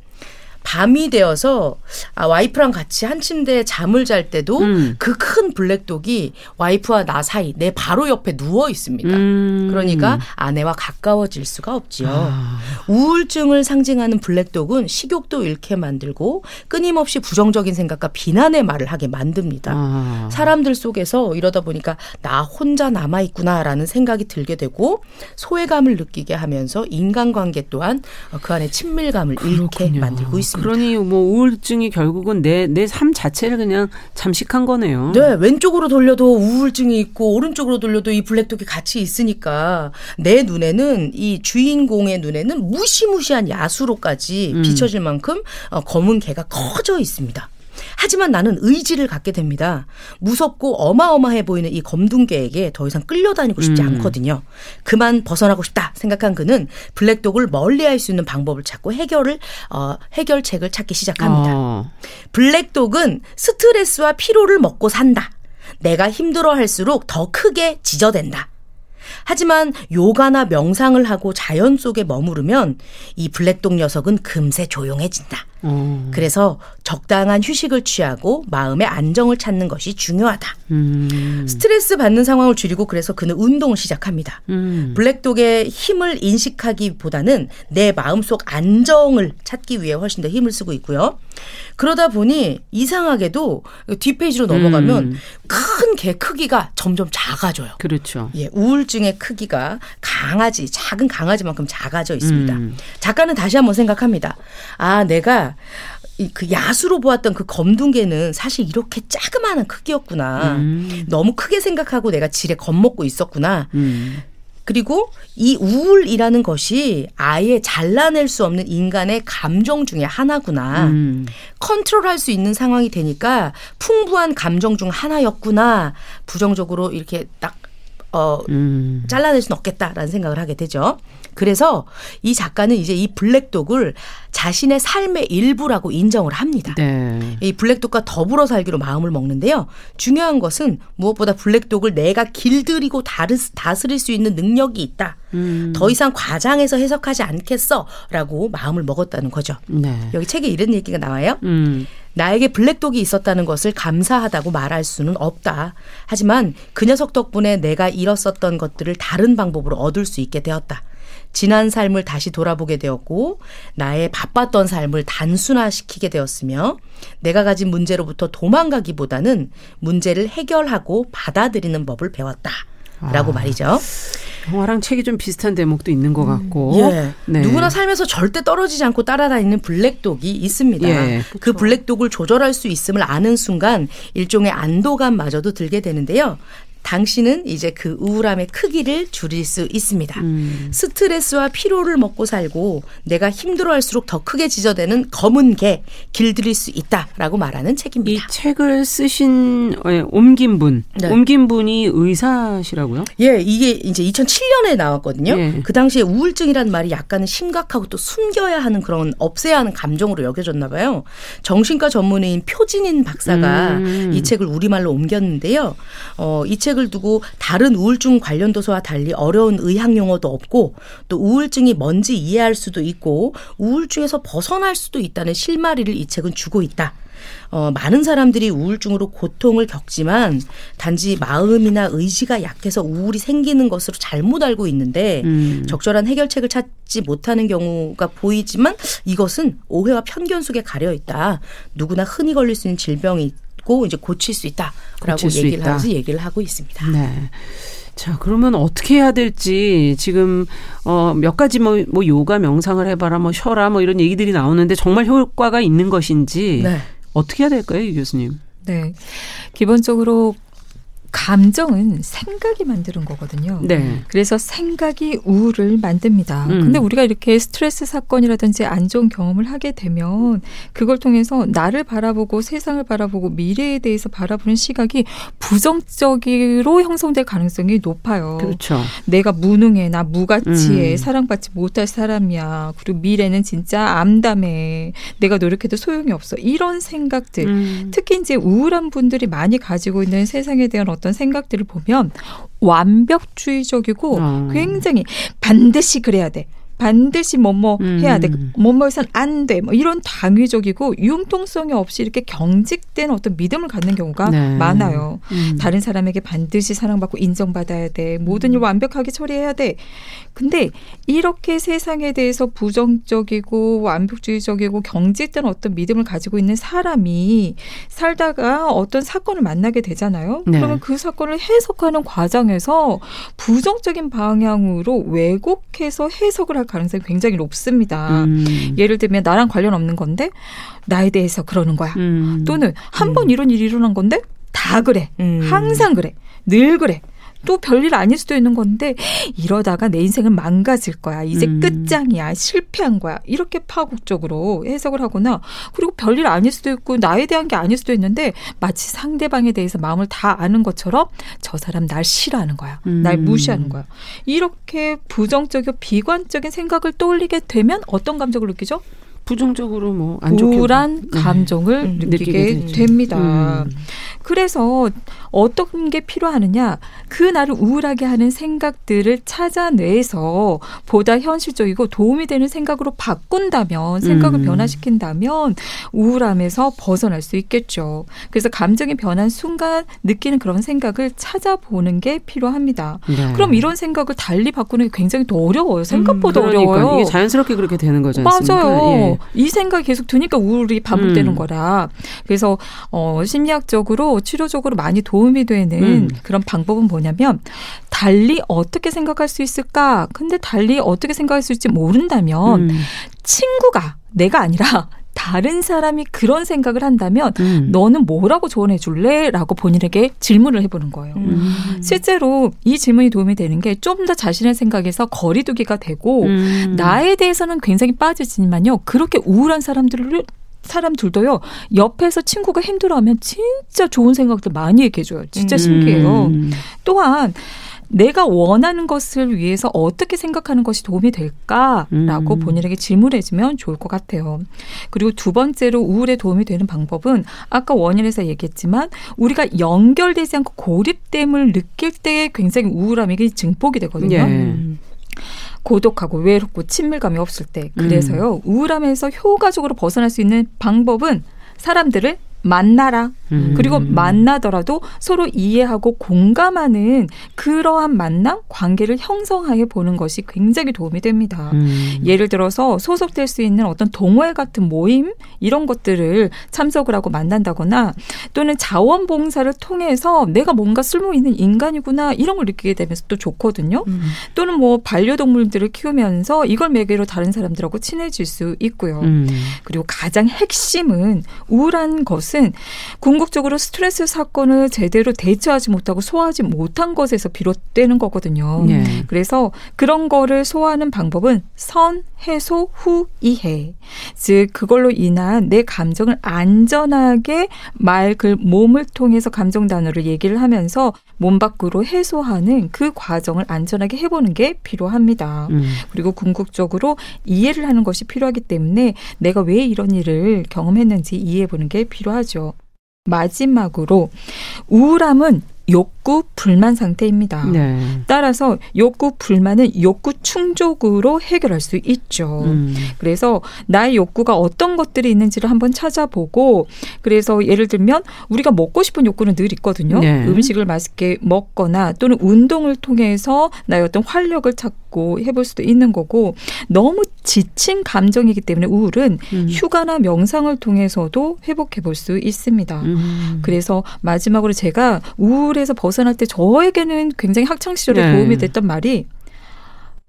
밤이 되어서 아, 와이프랑 같이 한 침대에 잠을 잘 때도 음. 그큰 블랙독이 와이프와 나 사이 내 바로 옆에 누워 있습니다. 음. 그러니까 아내와 가까워질 수가 없지요. 아. 우울증을 상징하는 블랙독은 식욕도 잃게 만들고 끊임없이 부정적인 생각과 비난의 말을 하게 만듭니다. 아. 사람들 속에서 이러다 보니까 나 혼자 남아 있구나라는 생각이 들게 되고 소외감을 느끼게 하면서 인간관계 또한 그 안에 친밀감을 잃게 그렇군요. 만들고 있습니다. 그러니 뭐 우울증이 결국은 내 내 삶 자체를 그냥 잠식한 거네요. 네, 왼쪽으로 돌려도 우울증이 있고 오른쪽으로 돌려도 이 블랙독이 같이 있으니까 내 눈에는 이 주인공의 눈에는 무시무시한 야수로까지 음. 비춰질 만큼 어, 검은 개가 커져 있습니다. 하지만 나는 의지를 갖게 됩니다. 무섭고 어마어마해 보이는 이 검둥개에게 더 이상 끌려다니고 싶지 음. 않거든요. 그만 벗어나고 싶다 생각한 그는 블랙독을 멀리할 수 있는 방법을 찾고 해결을 어, 해결책을 찾기 시작합니다. 어. 블랙독은 스트레스와 피로를 먹고 산다. 내가 힘들어할수록 더 크게 지저댄다. 하지만 요가나 명상을 하고 자연 속에 머무르면 이 블랙독 녀석은 금세 조용해진다. 어. 그래서 적당한 휴식을 취하고 마음의 안정을 찾는 것이 중요하다. 음. 스트레스 받는 상황을 줄이고 그래서 그는 운동을 시작합니다. 음. 블랙독의 힘을 인식하기보다는 내 마음속 안정을 찾기 위해 훨씬 더 힘을 쓰고 있고요. 그러다 보니 이상하게도 뒷페이지로 넘어가면 음. 큰개 크기가 점점 작아져요. 그렇죠. 예, 우울증의 크기가 강아지, 작은 강아지만큼 작아져 있습니다. 음. 작가는 다시 한번 생각합니다. 아, 내가 이그 야수로 보았던 그 검둥개는 사실 이렇게 자그마한 크기였구나. 음. 너무 크게 생각하고 내가 지레 겁먹고 있었구나. 음. 그리고 이 우울이라는 것이 아예 잘라낼 수 없는 인간의 감정 중에 하나구나. 음. 컨트롤할 수 있는 상황이 되니까 풍부한 감정 중 하나였구나. 부정적으로 이렇게 딱 어, 음. 잘라낼 수는 없겠다라는 생각을 하게 되죠. 그래서 이 작가는 이제 이 블랙독을 자신의 삶의 일부라고 인정을 합니다. 네. 이 블랙독과 더불어 살기로 마음을 먹는데요. 중요한 것은 무엇보다 블랙독을 내가 길들이고 다스릴 수 있는 능력이 있다. 음. 더 이상 과장해서 해석하지 않겠어라고 마음을 먹었다는 거죠. 네. 여기 책에 이런 얘기가 나와요. 음. 나에게 블랙독이 있었다는 것을 감사하다고 말할 수는 없다. 하지만 그 녀석 덕분에 내가 잃었었던 것들을 다른 방법으로 얻을 수 있게 되었다. 지난 삶을 다시 돌아보게 되었고 나의 바빴던 삶을 단순화시키게 되었으며 내가 가진 문제로부터 도망가기보다는 문제를 해결하고 받아들이는 법을 배웠다. 라고 아. 말이죠. 영화랑 책이 좀 비슷한 대목도 있는 것 같고. 예. 네. 누구나 살면서 절대 떨어지지 않고 따라다니는 블랙독이 있습니다. 예, 그 블랙독을 조절할 수 있음을 아는 순간 일종의 안도감마저도 들게 되는데요. 당신은 이제 그 우울함의 크기를 줄일 수 있습니다. 음. 스트레스와 피로를 먹고 살고 내가 힘들어할수록 더 크게 지저대는 검은 개 길들일 수 있다라고 말하는 이 책입니다. 책을 쓰신 예, 옮긴 분, 네. 옮긴 분이 의사시라고요? 예, 이게 이제 2007년에 나왔거든요. 예. 그 당시에 우울증이라는 말이 약간은 심각하고 또 숨겨야 하는 그런 없애야 하는 감정으로 여겨졌나 봐요. 정신과 전문의인 표진인 박사가 음. 이 책을 우리말로 옮겼는데요. 어, 이책 을 두고 다른 우울증 관련 도서와 달리 어려운 의학 용어도 없고 또 우울증이 뭔지 이해할 수도 있고 우울증에서 벗어날 수도 있다는 실마리를 이 책은 주고 있다. 어, 많은 사람들이 우울증으로 고통을 겪지만 단지 마음이나 의지가 약해서 우울이 생기는 것으로 잘못 알고 있는데 음. 적절한 해결책을 찾지 못하는 경우가 보이지만 이것은 오해와 편견 속에 가려 있다. 누구나 흔히 걸릴 수 있는 질병이 있고 이제 고칠 수 있다라고 고칠 수 얘기를 있다. 하면서 얘기를 하고 있습니다. 네. 자, 그러면 어떻게 해야 될지 지금 어 몇 가지 뭐, 뭐 요가 명상을 해 봐라, 뭐 쉬어라, 뭐 이런 얘기들이 나오는데 정말 효과가 있는 것인지 네. 어떻게 해야 될까요, 이 교수님? 네. 기본적으로 감정은 생각이 만드는 거거든요. 네. 그래서 생각이 우울을 만듭니다. 음. 근데 우리가 이렇게 스트레스 사건이라든지 안 좋은 경험을 하게 되면 그걸 통해서 나를 바라보고 세상을 바라보고 미래에 대해서 바라보는 시각이 부정적으로 형성될 가능성이 높아요. 그렇죠. 내가 무능해, 나 무가치해, 음. 사랑받지 못할 사람이야. 그리고 미래는 진짜 암담해. 내가 노력해도 소용이 없어. 이런 생각들. 음. 특히 이제 우울한 분들이 많이 가지고 있는 세상에 대한 어떤 생각들을 보면 완벽주의적이고 어. 굉장히 반드시 그래야 돼. 반드시 뭐뭐 음. 해야 돼. 뭐뭐해선 안 돼. 뭐 이런 당위적이고 융통성이 없이 이렇게 경직된 어떤 믿음을 갖는 경우가 네. 많아요. 음. 다른 사람에게 반드시 사랑받고 인정받아야 돼. 모든 일 완벽하게 처리해야 돼. 근데 이렇게 세상에 대해서 부정적이고 완벽주의적이고 경직된 어떤 믿음을 가지고 있는 사람이 살다가 어떤 사건을 만나게 되잖아요. 네. 그러면 그 사건을 해석하는 과정에서 부정적인 방향으로 왜곡해서 해석을 할 가능성이 굉장히 높습니다. 음. 예를 들면 나랑 관련 없는 건데 나에 대해서 그러는 거야. 음. 또는 한번 이런 일이 일어난 건데 다 그래. 음. 항상 그래. 늘 그래. 또 별일 아닐 수도 있는 건데 이러다가 내 인생은 망가질 거야. 이제 음. 끝장이야. 실패한 거야. 이렇게 파국적으로 해석을 하거나 그리고 별일 아닐 수도 있고 나에 대한 게 아닐 수도 있는데 마치 상대방에 대해서 마음을 다 아는 것처럼 저 사람 날 싫어하는 거야. 날 음. 무시하는 거야. 이렇게 부정적이고 비관적인 생각을 떠올리게 되면 어떤 감정을 느끼죠? 부정적으로 뭐 안 좋게 우울한 네. 감정을 음, 느끼게, 느끼게. 됩니다. 음. 그래서 어떤 게 필요하느냐? 그 나를 우울하게 하는 생각들을 찾아내서 보다 현실적이고 도움이 되는 생각으로 바꾼다면 생각을 음. 변화시킨다면 우울함에서 벗어날 수 있겠죠. 그래서 감정이 변한 순간 느끼는 그런 생각을 찾아보는 게 필요합니다. 네. 그럼 이런 생각을 달리 바꾸는 게 굉장히 더 어려워요. 생각보다 그러니까 어려워요. 이게 자연스럽게 그렇게 되는 않습니까? 맞아요. 예. 이 생각이 계속 드니까 우울이 반복되는 음. 거라. 그래서 어 심리학적으로 치료적으로 많이 도움이 되는 음. 그런 방법은 뭐냐면 달리 어떻게 생각할 수 있을까? 근데 달리 어떻게 생각할 수 있을지 모른다면 음. 친구가 내가 아니라 다른 사람이 그런 생각을 한다면 음. 너는 뭐라고 조언해 줄래? 라고 본인에게 질문을 해보는 거예요. 음. 실제로 이 질문이 도움이 되는 게 좀 더 자신의 생각에서 거리두기가 되고 음. 나에 대해서는 굉장히 빠지지만요. 그렇게 우울한 사람들을 사람들도요. 옆에서 친구가 힘들어하면 진짜 좋은 생각들 많이 얘기해줘요. 진짜 신기해요. 음. 또한 내가 원하는 것을 위해서 어떻게 생각하는 것이 도움이 될까라고 음. 본인에게 질문해주면 좋을 것 같아요. 그리고 두 번째로 우울에 도움이 되는 방법은 아까 원인에서 얘기했지만 우리가 연결되지 않고 고립됨을 느낄 때 굉장히 우울함이 증폭이 되거든요. 예. 고독하고 외롭고 친밀감이 없을 때 그래서요 우울함에서 효과적으로 벗어날 수 있는 방법은 사람들을 만나라. 음. 그리고 만나더라도 서로 이해하고 공감하는 그러한 만남, 관계를 형성해 보는 것이 굉장히 도움이 됩니다. 음. 예를 들어서 소속될 수 있는 어떤 동호회 같은 모임 이런 것들을 참석을 하고 만난다거나 또는 자원봉사를 통해서 내가 뭔가 쓸모 있는 인간이구나 이런 걸 느끼게 되면서 또 좋거든요. 음. 또는 뭐 반려동물들을 키우면서 이걸 매개로 다른 사람들하고 친해질 수 있고요. 음. 그리고 가장 핵심은 우울한 것은 궁극적으로 스트레스 사건을 제대로 대처하지 못하고 소화하지 못한 것에서 비롯되는 거거든요. 예. 그래서 그런 거를 소화하는 방법은 선, 해소, 후, 이해. 즉, 그걸로 인한 내 감정을 안전하게 말, 글, 몸을 통해서 감정 단어를 얘기를 하면서 몸 밖으로 해소하는 그 과정을 안전하게 해보는 게 필요합니다. 음. 그리고 궁극적으로 이해를 하는 것이 필요하기 때문에 내가 왜 이런 일을 경험했는지 이해해보는 게 필요하죠. 마지막으로 우울함은 욕구 불만 상태입니다. 네. 따라서 욕구 불만은 욕구 충족으로 해결할 수 있죠. 음. 그래서 나의 욕구가 어떤 것들이 있는지를 한번 찾아보고 그래서 예를 들면 우리가 먹고 싶은 욕구는 늘 있거든요. 네. 음식을 맛있게 먹거나 또는 운동을 통해서 나의 어떤 활력을 찾고 해볼 수도 있는 거고 너무 지친 감정이기 때문에 우울은 음. 휴가나 명상을 통해서도 회복해 볼 수 있습니다. 음. 그래서 마지막으로 제가 우울 에서 벗어날 때 저에게는 굉장히 학창 시절에 네. 도움이 됐던 말이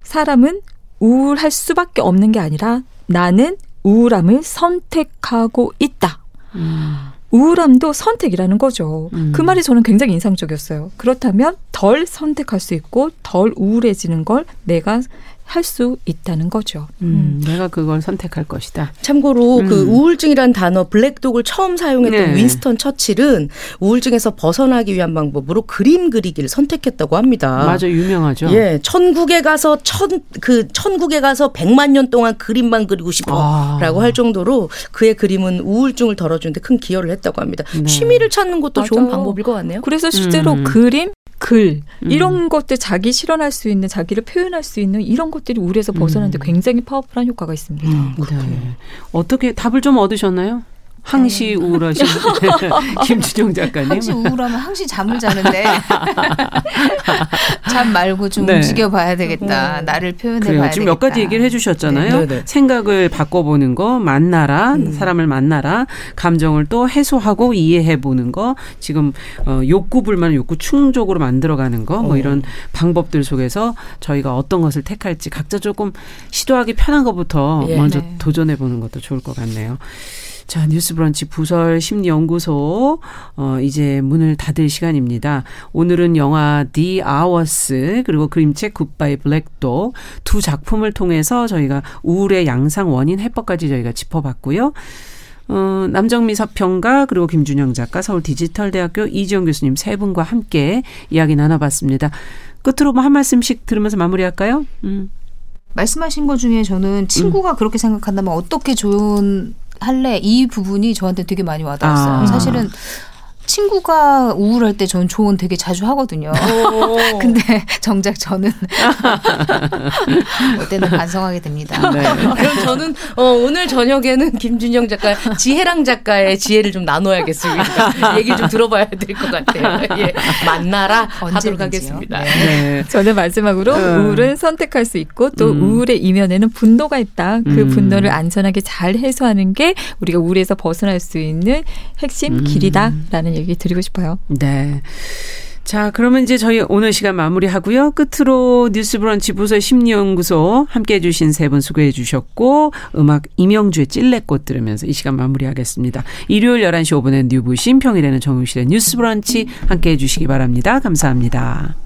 사람은 우울할 수밖에 없는 게 아니라 나는 우울함을 선택하고 있다. 음. 우울함도 선택이라는 거죠. 음. 그 말이 저는 굉장히 인상적이었어요. 그렇다면 덜 선택할 수 있고 덜 우울해지는 걸 내가 할 수 있다는 거죠. 음. 내가 그걸 선택할 것이다. 참고로 음. 그 우울증이란 단어 블랙독을 처음 사용했던 네. 윈스턴 처칠은 우울증에서 벗어나기 위한 방법으로 그림 그리기를 선택했다고 합니다. 맞아 유명하죠. 예, 천국에 가서 천 그 천국에 가서 백만 년 동안 그림만 그리고 싶어라고 아. 할 정도로 그의 그림은 우울증을 덜어주는데 큰 기여를 했다고 합니다. 네. 취미를 찾는 것도 좋은 맞아요. 방법일 것 같네요. 그래서 실제로 음. 그림, 글 음. 이런 것들 자기 실현할 수 있는 자기를 표현할 수 있는 이런 것들이 우울에서 벗어나는데 굉장히 파워풀한 효과가 있습니다. 네. 어떻게 답을 좀 얻으셨나요? 항시 우울하신 김준영 작가님. 항시 우울하면 항시 잠을 자는데 잠 말고 좀 네. 움직여 봐야 되겠다. 나를 표현해 그래요. 봐야 지금 되겠다. 몇 가지 얘기를 해주셨잖아요. 네, 네. 생각을 바꿔보는 거, 만나라, 사람을 만나라, 감정을 또 해소하고 이해해보는 거, 지금 어, 욕구 불만을 욕구 충족으로 만들어가는 거, 뭐 이런 방법들 속에서 저희가 어떤 것을 택할지 각자 조금 시도하기 편한 것부터 예. 먼저 네. 도전해보는 것도 좋을 것 같네요. 자, 뉴스브런치 부설 심리연구소, 어, 이제 문을 닫을 시간입니다. 오늘은 영화 The Hours, 그리고 그림책 굿바이 블랙도 두 작품을 통해서 저희가 우울의 양상 원인 해법까지 저희가 짚어봤고요. 어, 남정미 서평가 그리고 김준영 작가 서울 디지털대학교 이지영 교수님 세 분과 함께 이야기 나눠봤습니다. 끝으로 뭐 한 말씀씩 들으면서 마무리할까요? 음. 말씀하신 것 중에 저는 친구가 그렇게 생각한다면 어떻게 조언 할래 이 부분이 저한테 되게 많이 와닿았어요. 아. 사실은 친구가 우울할 때 저는 조언 되게 자주 하거든요. 근데 정작 저는 그때는 반성하게 됩니다. 네. 그럼 저는 어, 오늘 저녁에는 김준영 작가, 지혜랑 작가의 지혜를 좀 나눠야겠습니다. 얘기 좀 들어봐야 될 것 같아요. 예, 만나라 하도록 언제든지요. 하겠습니다. 네. 네. 저는 마지막으로 음. 우울은 선택할 수 있고 또 음. 우울의 이면에는 분노가 있다. 그 음. 분노를 안전하게 잘 해소하는 게 우리가 우울에서 벗어날 수 있는 핵심 음. 길이다라는 얘기 드리고 싶어요. 네. 자, 그러면 이제 저희 오늘 시간 마무리하고요. 끝으로 뉴스브런치 부서 심리연구소 함께 해 주신 세 분 수고해 주셨고, 음악 이명주의 찔레꽃 들으면서 이 시간 마무리하겠습니다. 일요일 11시 5분에 뉴부심, 평일에는 정용실의 뉴스브런치 함께 해 주시기 바랍니다. 감사합니다.